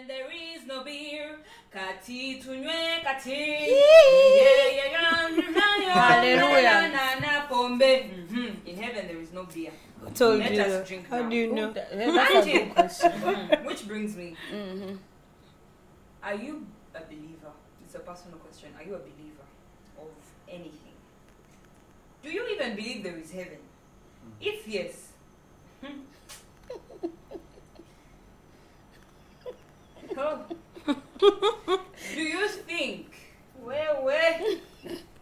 heaven there is no beer. Kati tunywe kati. Hallelujah. Mhm. In heaven there is no beer. Told Let you? us drink How now. do you know? That's a good question. Mhm. Which brings me, hmm are you a believer? It's a personal question. Are you a believer of anything? Do you even believe there is heaven? If yes, hmm. oh. do you think where where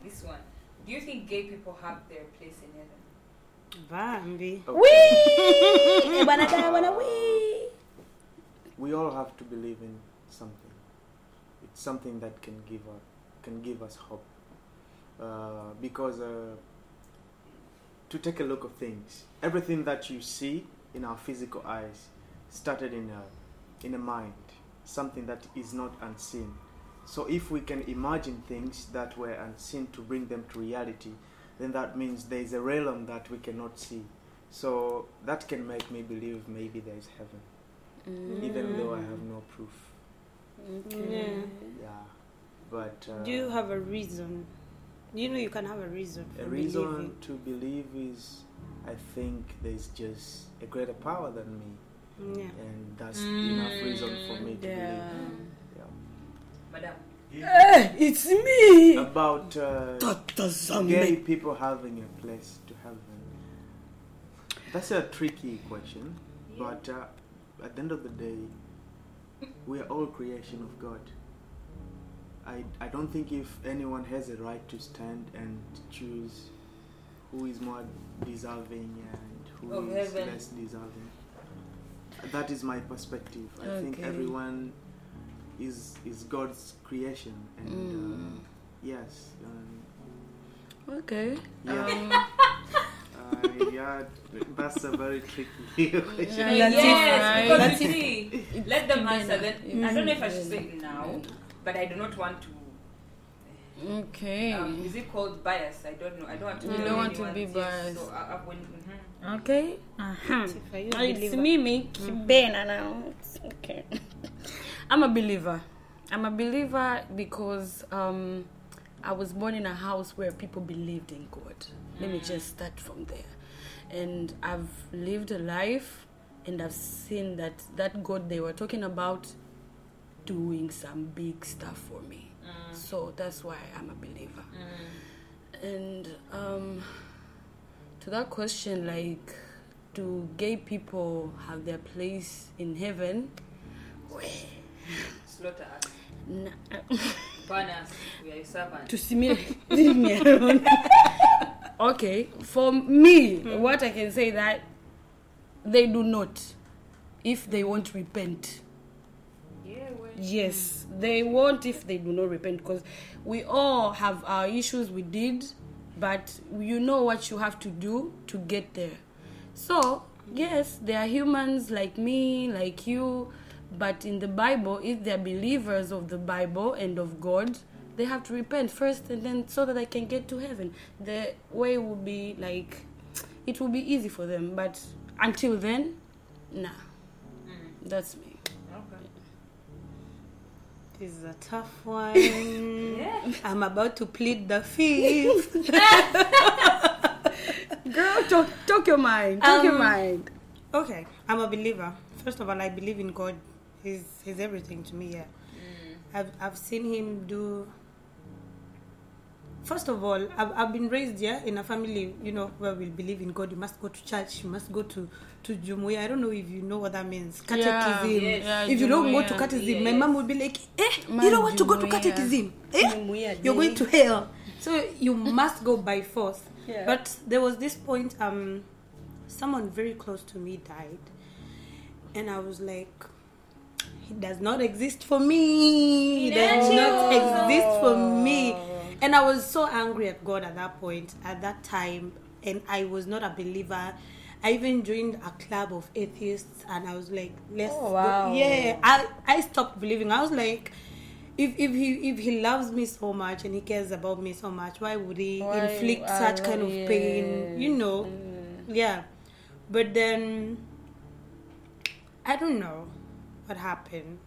this one? Do you think gay people have their place in heaven? Bambi. Wee! Banana, banana, wee! we all have to believe in something. It's something that can give us can give us hope. Uh, because uh, to take a look of things, everything that you see in our physical eyes started in a in a mind, something that is not unseen. So if we can imagine things that were unseen to bring them to reality, then that means there is a realm that we cannot see. So that can make me believe maybe there is heaven even though I have no proof. Yeah. Yeah, but uh, Do you have a reason? You know you can have a reason for a reason believing. to believe is I think there's just a greater power than me, Yeah. and that's enough reason for me to Yeah. believe. Madam. Hey, it's me! About uh, Dr. Zombie. gay people having a place to heaven. That's a tricky question, but uh, at the end of the day, we are all creation of God. I, I don't think if anyone has a right to stand and choose who is more deserving and who Of is heaven. less deserving. That is my perspective. I think everyone is is God's creation, and Mm. uh, yes, um, Okay. Yeah. Um, uh, yeah, that's a very tricky question. Yeah, yes, Latif, because right? you see, let them answer. Then Kimena. I don't know if I should say it now, but I do not want to. okay. Um, is it called bias? I don't know. I don't want to. You don't want to anyone's- be yes, biased. So I, I, when, mhm. Okay. Uh-huh. It's me, Kibena now. It's okay. I'm a believer. I'm a believer because um, I was born in a house where people believed in God. Let me just start from there. And I've lived a life and I've seen that that God they were talking about doing some big stuff for me. So that's why I'm a believer. And um, to that question, like, do gay people have their place in heaven? slaughter us, Nah, burn us. We are your to see me, leave me alone. okay, for me, hmm. what I can say that they do not, if they won't repent. Yeah, well, Yes, hmm. they won't if they do not repent because we all have our issues we did, but you know what you have to do to get there. So, yes, they are humans like me, like you, but in the Bible, if they're believers of the Bible and of God, they have to repent first and then so that they can get to heaven. The way will be like, it will be easy for them, but until then, nah. Mm. That's me. This is a tough one. Yeah. I'm about to plead the fifth. Girl, talk, talk your mind. Talk your Um, mind. Okay, I'm a believer. First of all, I believe in God. He's He's everything to me. Yeah, I've I've seen Him do. First of all, I've, I've been raised yeah in a family you know where we believe in God. You must go to church. You must go to to Jumuiya. I don't know if you know what that means. Catechism. yes. Yeah, if you don't go to Jumuiya. catechism, my mom would be like, "Eh, you don't want to go to Jumuiya. catechism? Eh, Jumuiya you're going to hell." So you must go by force. Yeah. But there was this point. Um, someone very close to me died, and I was like, "He does not exist for me. He does not exist for me." And I was so angry at God at that point, at that time, and I was not a believer. I even joined a club of atheists, and I was like, "Let's Oh, go." wow. Yeah, I I stopped believing. I was like. If, if he if he loves me so much and he cares about me so much, why would he Why- inflict uh, such kind of yeah. pain? You know, Mm. yeah. But then I don't know what happened.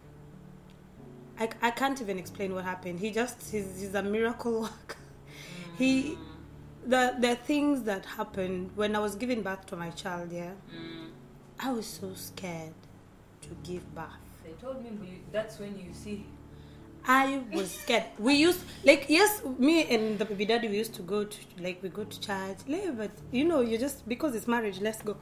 I, I can't even explain what happened. He just he's, he's a miracle worker. He the the things that happened when I was giving birth to my child. Yeah, Mm. I was so scared to give birth. They told me that's when you see. I was scared. We used like yes, me and the baby daddy we used to go to like we go to church, like, but you know you just because it's marriage, let's go.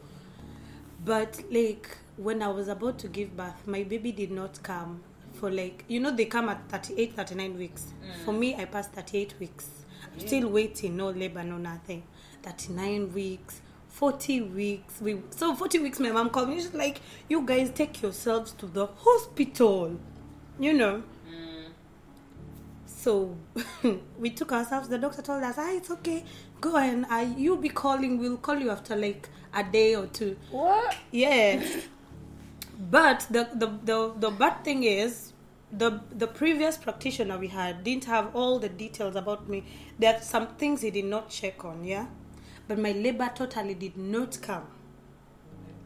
But like when I was about to give birth, my baby did not come for like you know they come at 38, 39 weeks. For me, I passed thirty eight weeks. I'm still waiting, no labor, no nothing. Thirty nine weeks. 40 weeks we so 40 weeks my mom called me she's like you guys take yourselves to the hospital you know so we took ourselves. The doctor told us, "Ah, it's okay. Go and uh, you be calling. We'll call you after like a day or two. What? Yeah. But the, the the the bad thing is, the the previous practitioner we had didn't have all the details about me. There are some things he did not check on. Yeah, but my labor totally did not come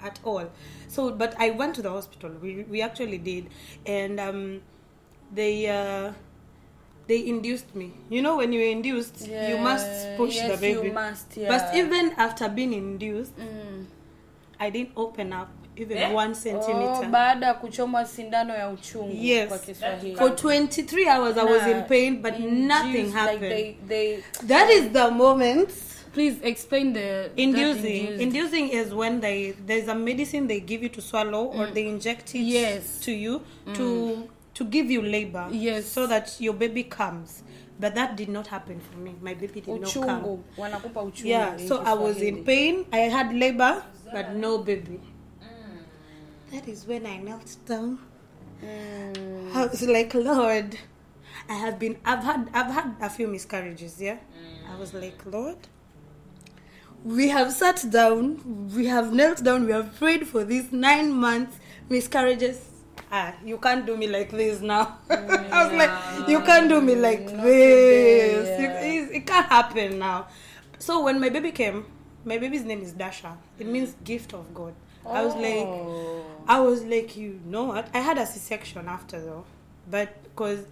at all. So, but I went to the hospital. We we actually did, and um, they uh, they induced me. You know, when you're induced, you must push yes, the baby. You must, yeah. But even after being induced, Mm. I didn't open up even Eh? one Oh, centimeter. baada ya kuchomwa sindano ya uchungu Yes. kwa Kiswahili. For 23 hours, I was in pain, but nothing happened. Like they, they, that is the moment. please explain the Inducing. Inducing is when they there's a medicine they give you to swallow or they inject it Yes. to you to to give you labor. Yes. So that your baby comes. But that did not happen for me. My baby did not come. uchungu wanakupa uchungu Yeah, so I was in pain. I had labor, but no baby. That is when I knelt down. Mm. I was like, Lord, I have been. I've had. I've had a few miscarriages. Yeah, I was like, Lord, we have sat down. We have knelt down. We have prayed for these nine months miscarriages. Ah, you can't do me like this now. I was like, you can't do me like Not this. today, yeah. it, it can't happen now. So when my baby came, my baby's name is Dasha. It means gift of God. I was like, Oh. I was like, you know what? I had a C-section after though, but because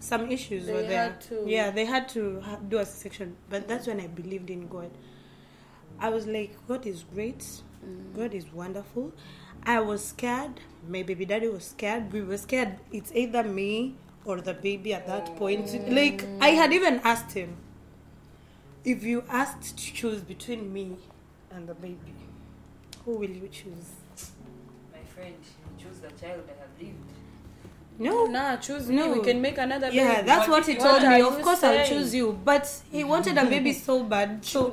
some issues They were there. had to- Yeah, they had to ha- do a C-section, but that's when I believed in God. I was like, God is great. Mm. God is wonderful. I was scared. My baby daddy was scared. We were scared. It's either me or the baby at that point. Like I had even asked him, if you asked to choose between me and the baby, who will you choose? My friend, choose the child I have lived. No, Nah, choose me. No. We can make another Yeah, baby. that's What what he told what me. Of you course, I'll choose you. But he wanted a baby so bad. So,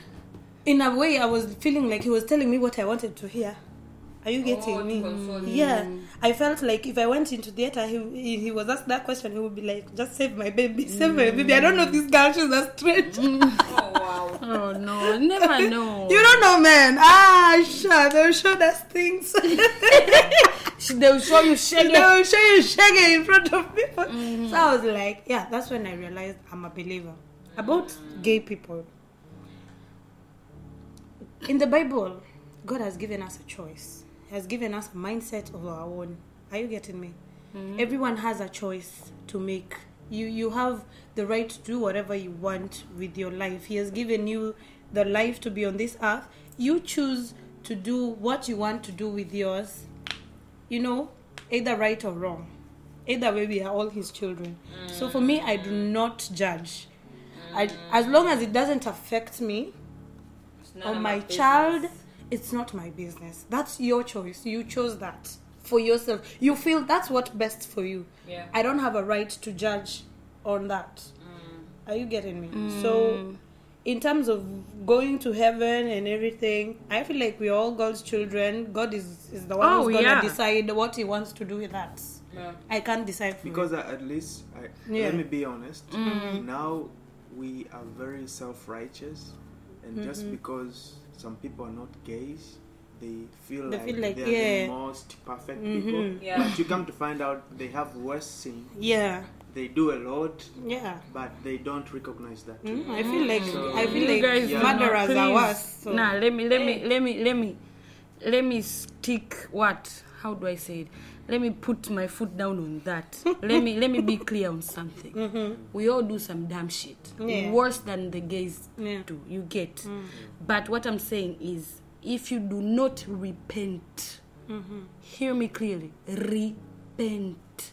in a way, I was feeling like he was telling me what I wanted to hear. Are you getting Oh, me? console you. Yeah, I felt like if I went into theater, he, he he was asked that question, he would be like, "Just save my baby, save my baby." I don't know if this girl; she's a strange. Oh wow. Oh no, never know. you don't know, man. Ah, sure, they'll show us things. They'll show you shaggy. They'll show you shaking in front of people. So I was like, yeah, that's when I realized I'm a believer about gay people. In the Bible, God has given us a choice. Has given us a mindset of our own. Are you getting me? Mm-hmm. Everyone has a choice to make. You you have the right to do whatever you want with your life. He has given you the life to be on this earth. You choose to do what you want to do with yours you know, either right or wrong. Either way, we are all his children. So for me, I do mm. not judge. I, mm. as long as it doesn't affect me or my business. child, it's not my business. That's your choice. You chose that for yourself. You feel that's what best for you. Yeah. I don't have a right to judge on that. Mm. Are you getting me? So, in terms of going to heaven and everything, I feel like we're all God's children. God is, is the one Oh, who's gonna yeah. decide what He wants to do with that. Yeah. I can't decide for because you. I, at least I, Yeah. let me be honest Mm. now we are very self-righteous and Mm-hmm. just because some people are not gays they feel They like, feel like, they are yeah. the most perfect Mhm. people Yeah. but you come to find out they have worse sin Yeah, they do a lot yeah. but they don't recognize that too. Mm, I feel like So- I feel like guys do not- murderers are worse. So. Nah, let me let me let me let me let me stick what? How do I say it? let me put my foot down on that. let me let me be clear on something. Mm-hmm. We all do some damn shit. Yeah. Worse than the gays Yeah. do. You get. Mm. But what I'm saying is if you do not repent, mm-hmm. hear me clearly. Repent.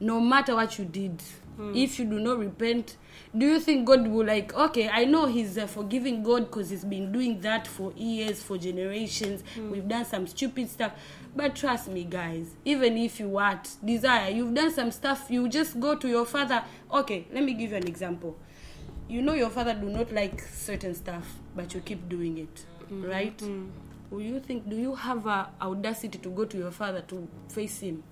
No matter what you did. Mm. If you do not repent, do you think God will like? Okay, I know He's a forgiving God because He's been doing that for years, for generations. Mm. We've done some stupid stuff, but trust me, guys. Even if you what desire, you've done some stuff. You just go to your father. Okay, let me give you an example. You know your father do not like certain stuff, but you keep doing it, right? Will you think? Do you have a audacity to go to your father to face him?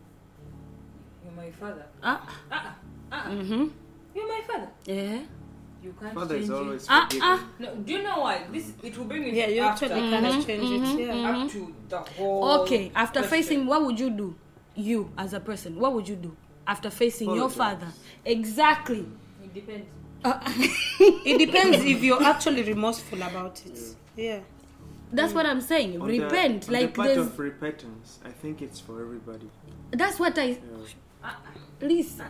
You're my father. Ah, Ah, ah, ah. mm-hmm. You're my father. Yeah. You can't Father is change always Ah, ah. it. No, do you know why? This it will bring me Yeah, you after, actually cannot mm-hmm. change it. Mm-hmm. Yeah. up to the whole. Okay, after question. facing, what would you do? You as a person, what would you do after facing your father? Exactly. It depends. Uh, it depends if you're actually remorseful about it. Yeah. That's what I'm saying. On the- Repent. on the like part of repentance, I think it's for everybody. That's what I. Yeah. Ah, ah. Listen.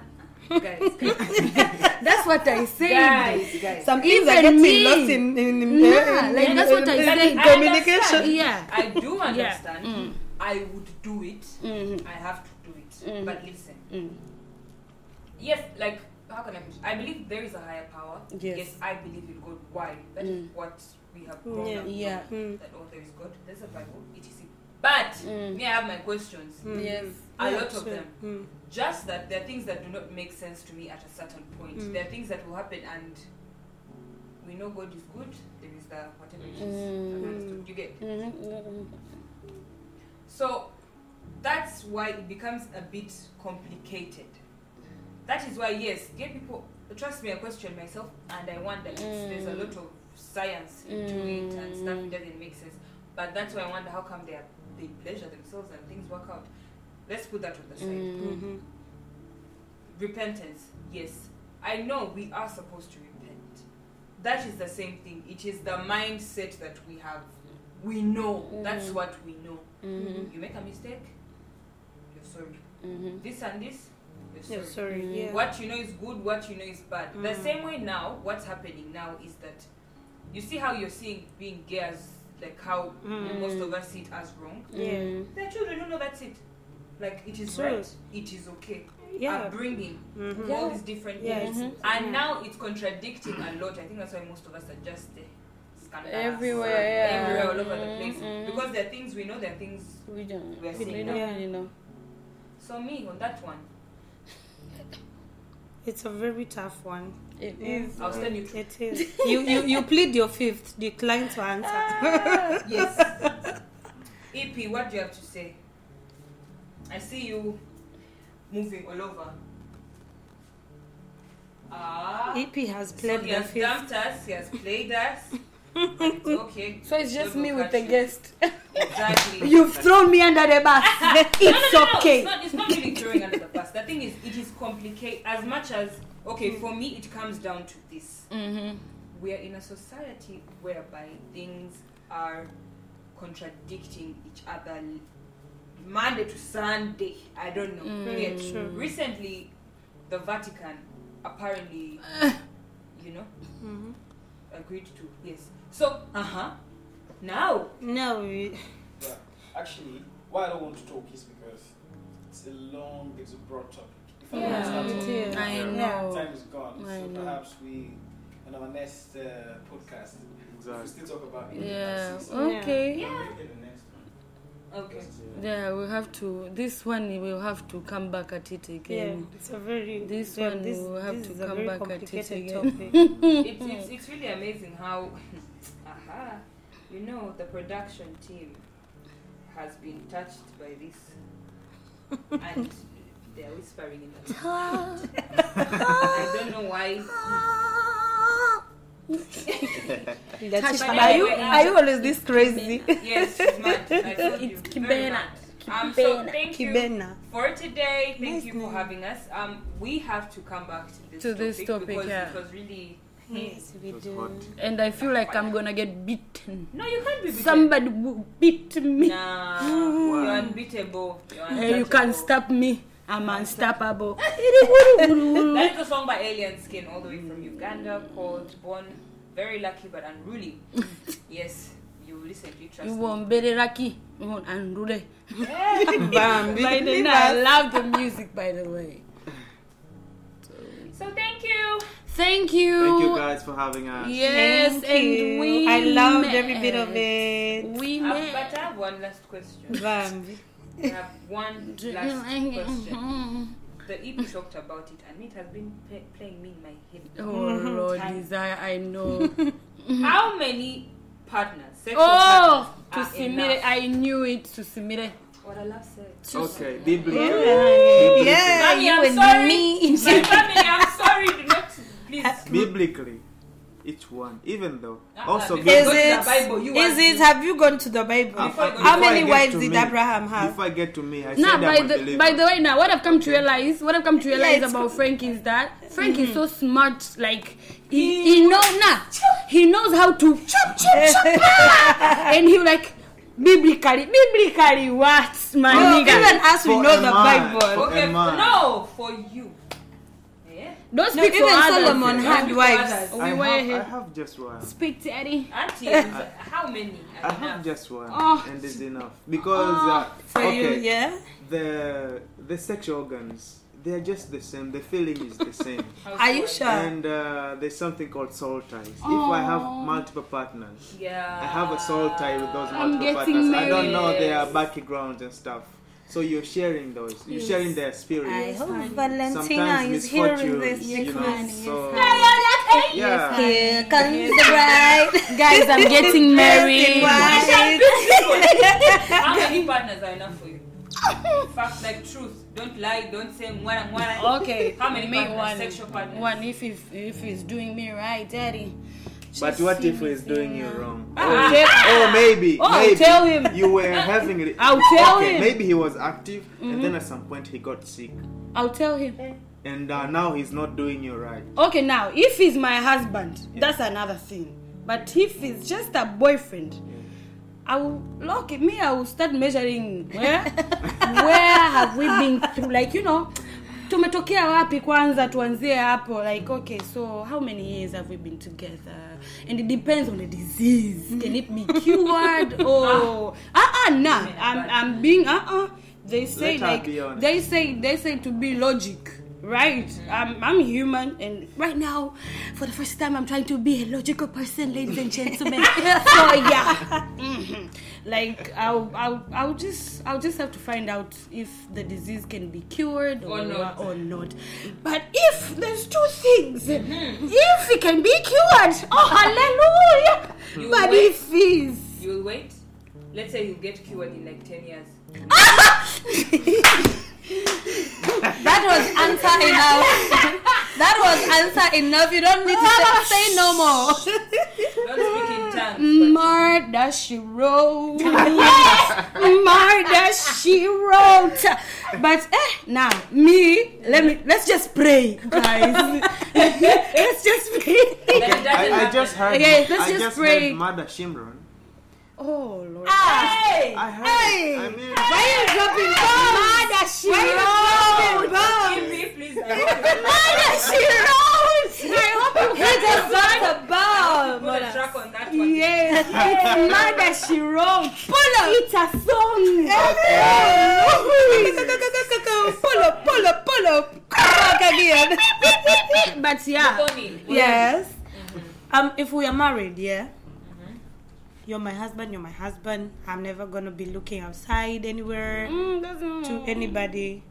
Guys, guys, That's what I say. guys, guys. Some things Even are getting me. lost in, in, in, Yeah, in- like in- that's what I in- said. in I communication. understand. Yeah. I do understand. Mm. I would do it. Mhm. I have to do it. Mm. But listen. Mm. Yes, like how can I put? I believe there is a higher power. Yes. I believe in God. Why? That is Mm. what we have grown Yeah. up with, Yeah. Mm. That oh, there is God. There's a Bible. Etc. But Mm. me, I have my questions. Mm. Yes. A Yeah, lot of sure. them. Mm. Just that there are things that do not make sense to me at a certain point. Mm. There are things that will happen, and we know God is good. There is the whatever it is. Mm. You get. Mhm. So that's why it becomes a bit complicated. That is why, yes, gay people, trust me, I question myself and I wonder, it's, there's a lot of science into it and stuff, it doesn't make sense. But that's why I wonder how come they, are, they pleasure themselves and things work out. Let's put that on the side. Mm. Mhm. Repentance, yes. I know we are supposed to repent. That is the same thing. It is the mindset that we have. We know. That's Mhm. what we know. Mhm. You make a mistake, you're sorry. Mhm. This and this, you're sorry. Yeah, sorry. Mm. Yeah. What you know is good, what you know is bad. The Mm. same way now, what's happening now is that you see how you're seeing being gay as like how Mm. most of us see it as wrong. Yeah. Mm. There are children who know that's it. Like it is True. right, it is okay. Yeah. Upbringing, Mhm. all these different Yeah, things. it's- And yeah. now it's contradicting a lot. I think that's why most of us are just uh, scandalous. Everywhere, yeah. Everywhere, all over the place. Mhm. Because there are things we know, there are things. We don't. We are We seeing don't now. really know. So, me on that one, It's a very tough one. It Yeah. is. I'll stand you through. It is. you, you you plead your fifth, decline to answer. Yes. EP, what do you have to say? I see you moving all over. Ah. EP has so played he the has fifth. dumped us, he has played us. it's okay. So it's just God me with the you. guest. Exactly. You've thrown me under the bus. it's no, no, no, no. okay. It's not, it's not really throwing under the bus. The thing is, it is complicated as much as, okay, for me, it comes down to this. Mm-hmm. We are in a society whereby things are contradicting each other Monday to Sunday. I don't know. Mm. Yet, Sure. recently, the Vatican apparently, you know, Mhm. agreed to. Yes. So, uh huh. Now, No, Yeah. Actually, why I don't want to talk is because it's a long, it's a broad topic. If Yeah, want to start it talking, is. I know. time is gone. I so know. perhaps we, in our next uh, podcast, we still talk about it. Yeah. So Okay. Yeah. maybe the next one. okay. Yeah, we have to. This one we'll have to come back at it yeah, again. it's a very This yeah, one this, we'll have to is a come very back at it complicated again. topic. it's, it's, it's really amazing how, aha, you know, the production team has been touched by this, and they're whispering in the I don't know why. That's But are you are you always this crazy? Yes, she's mad. I told you. It's very Kibena. mad. Um, so Kibena. thank you Kibena. for today. Thank Nice you for name. having us. Um, we have to come back to this To topic, this topic, because yeah. it was really Yes, we It was do. hot. and I feel like I'm gonna get beaten. No, you can't be beaten. Somebody will beat me. Nah, you're unbeatable. You're Hey, you can't untouchable. stop me. I'm unstoppable. That is a song by Alien Skin, all the way from Uganda, called Born Very Lucky but Unruly. yes, you listen, recently trust you me. won't be lucky. You won't unruly. Bambi. By the I love the music, by the way. So thank you. Thank you. Thank you guys for having us. Yes, Thank and you. we I loved met. every bit of it. We Uh, met. but I have one last question. Bambi. I have one last question. Mm-hmm. The EP talked about it and it has been play- playing me in my head. Oh Lord, Time. desire, I know. How many partners, sexual oh, to partners, are Simire, enough? I knew it. To Simire. What I love said. Okay, biblically. Yeah, Yeah, Mommy, you I'm and sorry. me. My family, I'm sorry. Do not, please. Biblically, each one, even though Uh-uh, also before Is Go to the it? Bible, you Is it? Have you gone to the Bible? Before I How many wives did me- Abraham have? Before I get to me, I Nah, said by I'm the believer. by the way, now what I've come to realize, what I've come to realize it's about Frank is that Frank is so smart. Like he he knows nah, he knows how to chop chop chop, ah! and he like biblically biblically what my No, nigga. even us, we For know the man. Bible. Okay, a no, for you. Yeah. Don't No, speak for even others. Solomon Don't had wives. others. We I, were have, here. I have just one. Speak, Daddy. Auntie, how many? I are have just one, Oh. and it's enough because uh, For okay, you, yeah. the the sexual organs they're just the same. The feeling is the same, Are you sure? and uh, there's something called soul ties. If I have multiple partners, Yeah. I have a soul tie with those multiple getting partners. I don't know married. their backgrounds and stuff. So you're sharing those. You're sharing their spirit. I hope. Valentina Sometimes is hearing this. you know. So yes, yeah. Here comes the bride. Guys, I'm getting married. How many partners are enough for you? Fact like truth. Don't lie. Don't say mwana mwana. Okay, How many me partners? one, Sexual partners. one if if if he's doing me right, Daddy. But what if he's doing you wrong? I'll Oh, tell- oh, maybe. Oh, I'll maybe tell him. You were having. it. I'll tell okay, him. Maybe he was active, and Mm-hmm. then at some point he got sick, I'll tell him. and uh, now he's not doing you right. Okay, now if he's my husband, that's another thing. But if he's just a boyfriend, I will look at me. I will start measuring where where have we been through, like you know. Tumetokea wapi kwanza? Tuanzie hapo like okay so how many years have we been together? And it depends on the disease. Can it be cured or uh-uh nah. I'm, I'm being uh-uh. They say Let like they say they say to be logic right I'm, I'm human and right now for the first time i'm trying to be a logical person ladies and gentlemen so yeah Mhm. like I'll, I'll i'll just i'll just have to find out if the disease can be cured or, Or not. or not but if there's two things if it can be cured oh hallelujah You but wait. if he's You'll wait. Let's say you'll get cured in like 10 years. That was answer enough. that was answer enough. You don't need to say, say no more. Don't speak in tongues. but- Murder she wrote. Murder she wrote. But eh, now me, let me let's just pray, guys. let's just pray. That it doesn't I, I just heard. Okay, let's I just just pray. heard Mother Shimron. Oh Lord. Hey! I heard. Hey! I mean, Why are you dropping bombs? Murder she Why are you wrote. Give me, please. I want she wrote. I hope you He hit just the a bomb. Put a track on that one. Yes, it's murder she wrote. Pull up. It's a song. Pull up, pull up, pull up. Come back again. but yeah. Tony, Yes. Um, if we are married, yeah. You're my husband. You're my husband. I'm never gonna be looking outside anywhere Mm, to anybody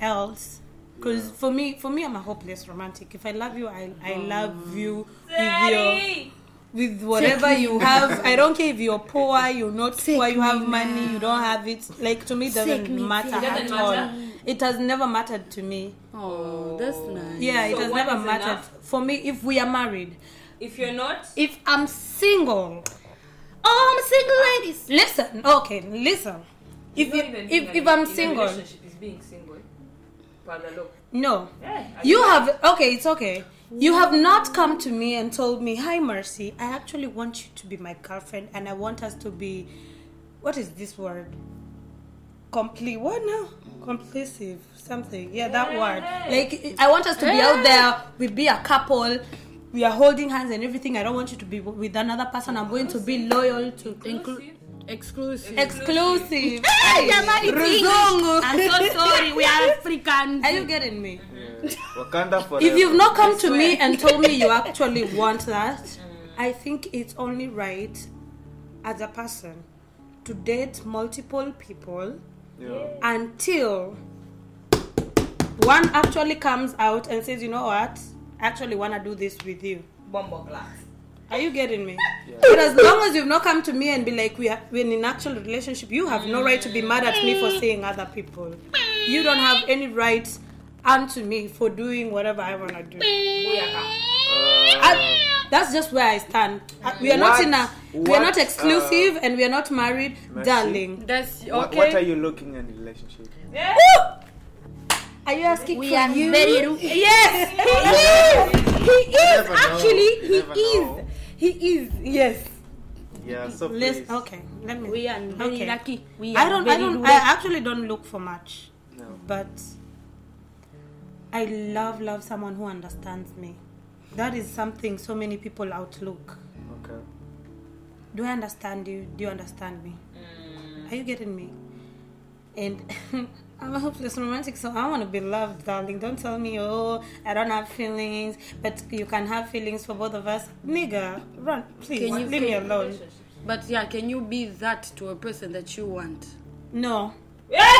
else. Because for me, for me, I'm a hopeless romantic. If I love you, I I love you with your with whatever you have. I don't care if you're poor, you're not poor, you have money, you don't have it. Like to me, it doesn't me, matter take me. at Doesn't all. matter? It has never mattered to me. Oh, that's nice. Yeah, it So has never mattered enough? for me. If we are married, If you're not, if I'm single, oh, I'm single, ladies. Listen, okay, listen. If you, if if a- I'm single, relationship is being single. No. Yeah, You have okay, it's okay. You have not come to me and told me, "Hi, Mercy. I actually want you to be my girlfriend, and I want us to be, what is this word? Complete. What now? Complicit. Something. Yeah, that word. Like I want us to be out there. We be a couple. We are holding hands and everything. I don't want you to be with another person. I'm going to be loyal to. Inclu- exclusive. Exclusive. Hey, jamani. Ruzungu. I'm so sorry. We are Africans. Are you getting me? Yeah. Wakanda forever. If you've not come to me and told me you actually want that, mm. I think it's only right as a person to date multiple people yeah. until one actually comes out and says, you know what, I actually want to do this with you. Bombo glass. Are you getting me? Yeah. But as long as you've not come to me and be like, we are, we're in an actual relationship, you have no right to be mad at me for seeing other people. You don't have any right unto me for doing whatever I want to do. I, that's just where I stand. Uh, We are not in a we are not what, exclusive and we are not married, Mercy? darling. That's okay. What, what are you looking in a relationship? Yeah. Are you asking We for are you? very ru- Yes, he is. He is never know. actually. He is. know. He is. Yes. Yeah, so Let's. please. Okay. Let me. We are very Okay. lucky. We are I don't. I don't. lucky. I actually don't look for much, No. but I love love someone who understands me. That is something so many people outlook. Okay. Do I understand you? Do you understand me? Mm. Are you getting me? And I'm a hopeless romantic, so I want to be loved, darling. Don't tell me, oh, I don't have feelings, but you can have feelings for both of us. Nigga, run, please, Can you leave me alone. But yeah, can you be that to a person that you want? No, Yeah.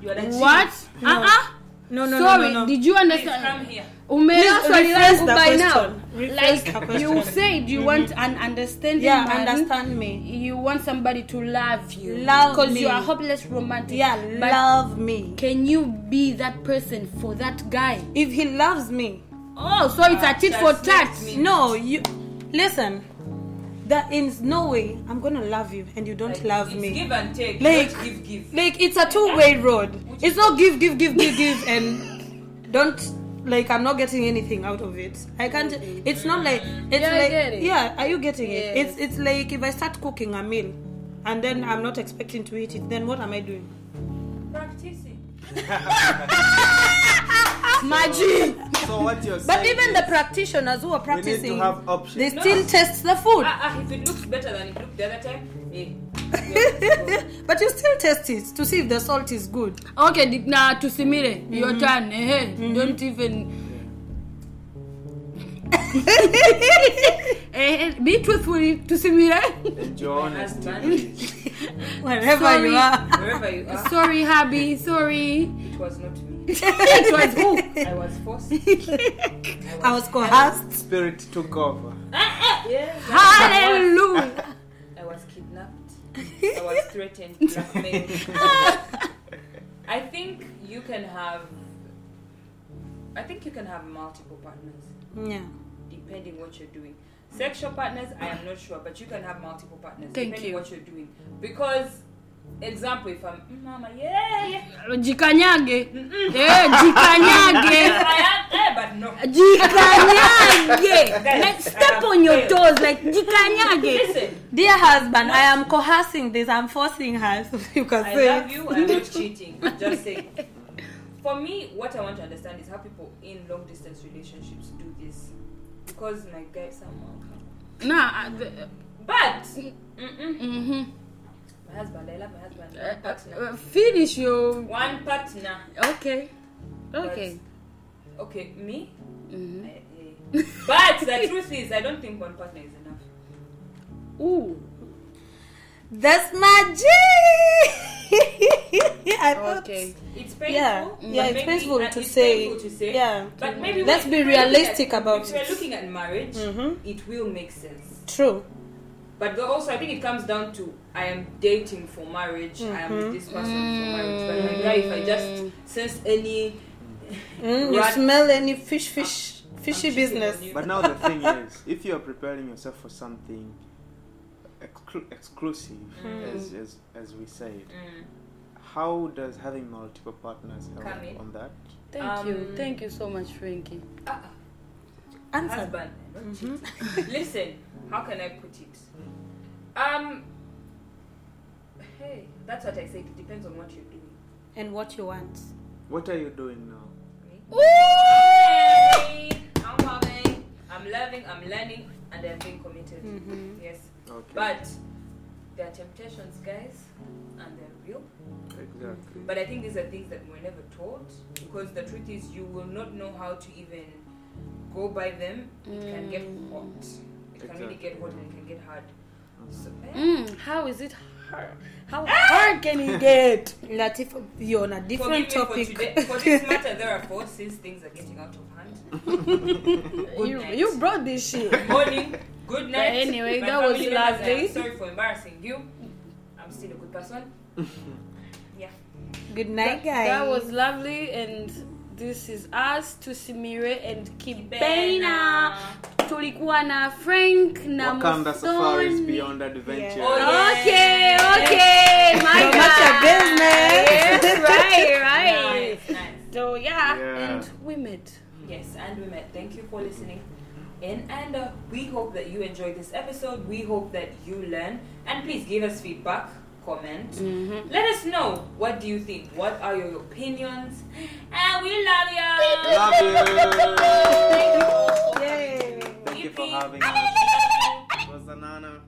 You are the What? No. Uh-uh. No, no, Sorry, no, no. no. did you Please come understand? here. Umeelewa swali rephrase langu the by now. Like you said, you mm-hmm. want an understanding Yeah, man. understand me. You want somebody to love you. Love Because you are hopeless romantic. Yeah, But love me. Can you be that person for that guy? If he loves me, Oh, so it's a tit ah, for just tat. no, you listen. There is no way I'm gonna love you and you don't Like, love it's me. Give and take. Like- not give, give. like it's a two-way road it's not give give give give give and don't like i'm not getting anything out of it i can't it's not like it's Yeah, I like get it. yeah are you getting it Yes. it's it's like if i start cooking a meal and then i'm not expecting to eat it then what am i doing Practicing. Maji. So what you're saying but even the practitioners who are we need practicing to have options. they No. still test the food Ah, ah, if it looks better than it looked the other time, eh. but you still test it to see if the salt is good Okay, di- na tusimire. Your turn. Eh, Don't even. eh, be truthful. Tusimire. Enjoy honesty, husband. please. wherever Sorry. you are Wherever you are, Sorry, hubby. Sorry. it was not me. It was who? I was forced. i was coerced Spirit took over. Yeah. Hallelujah. I was kidnapped. I was threatened, blackmailed. I think you can have. I think you can have multiple partners yeah depending what you're doing. Sexual partners, I am not sure, but you can have multiple partners Thank depending you. what you're doing. Because, example, if I'm "Mm, mama, yeah, yeah, Jikanyage. Eh, jikanyage. I am, eh, but no. Jikanyage. Guys, Like step on your toes. Like jikanyage. Listen, Dear husband, I am coercing this. I'm forcing her. So you can I say. love you. I'm not cheating. Just saying. For me, what I want to understand is how people in long distance relationships do this. Because my guys are more. Nah. uh, the- But mm-mm, mhm. My husband, I love my husband. Uh, One partner. uh, finish your. One partner. Okay. Okay. Okay, me. Mhm. I- eh. But the truth is, I don't think one partner is enough. Ooh. That's my G. I thought- Okay. It's painful. Yeah, but yeah, it's painful uh, to it's say. painful to say. Yeah. But maybe Let's be if we're realistic at- about If we're it. looking at marriage, Mhm. it will make sense. True. But also, I think it comes down to I am dating for marriage. I am with this person for marriage. But my guy, if I just sense any Mm, you smell any fish, fish, fishy I'm business. But now the thing is, if you are preparing yourself for something exclu- exclusive, Mm. as, as as we said, Mm. how does having multiple partners help Come on that? Thank you. Um, Thank you so much, Frankie. Ah, Answer. husband, not Mhm. Listen, how can I put it? Um, hey, that's what I said. It depends on what you're doing. And what you want. What are you doing now? Hey, I'm loving, I'm loving, I'm learning, and I'm being committed. Mhm. Yes, Okay. but there are temptations, guys, and they're real. exactly. But I think these are things that we're never taught because the truth is, you will not know how to even go by them. It can get hot. It can really get hot and it can get hard. Mm, how is it hard? How hard can it get? Latif, you're on a different me for, topic. today, for this matter, therefore, since things are getting out of hand. You, you brought this shit. morning, good night. anyway, My that was lovely. Sorry for embarrassing you. I'm still a good person. Yeah. Good night, guys. That was lovely, and this is us to Simire and Kibena. Bena. Tulikuwa na Frank na Wakanda safaris beyond adventure. Oh, yeah. Okay, okay, my So much God. your business. Yes, right, right. Nice, nice. So yeah, Yeah. and we met. Yes, and we met. Thank you for listening. in, and uh, we hope that you enjoyed this episode. We hope that you learn, and please give us feedback, comment. Mm-hmm. Let us know what do you think. What are your opinions? And we love you. Love you. Thank you all for Yay. Thank you for having us. It was an honor.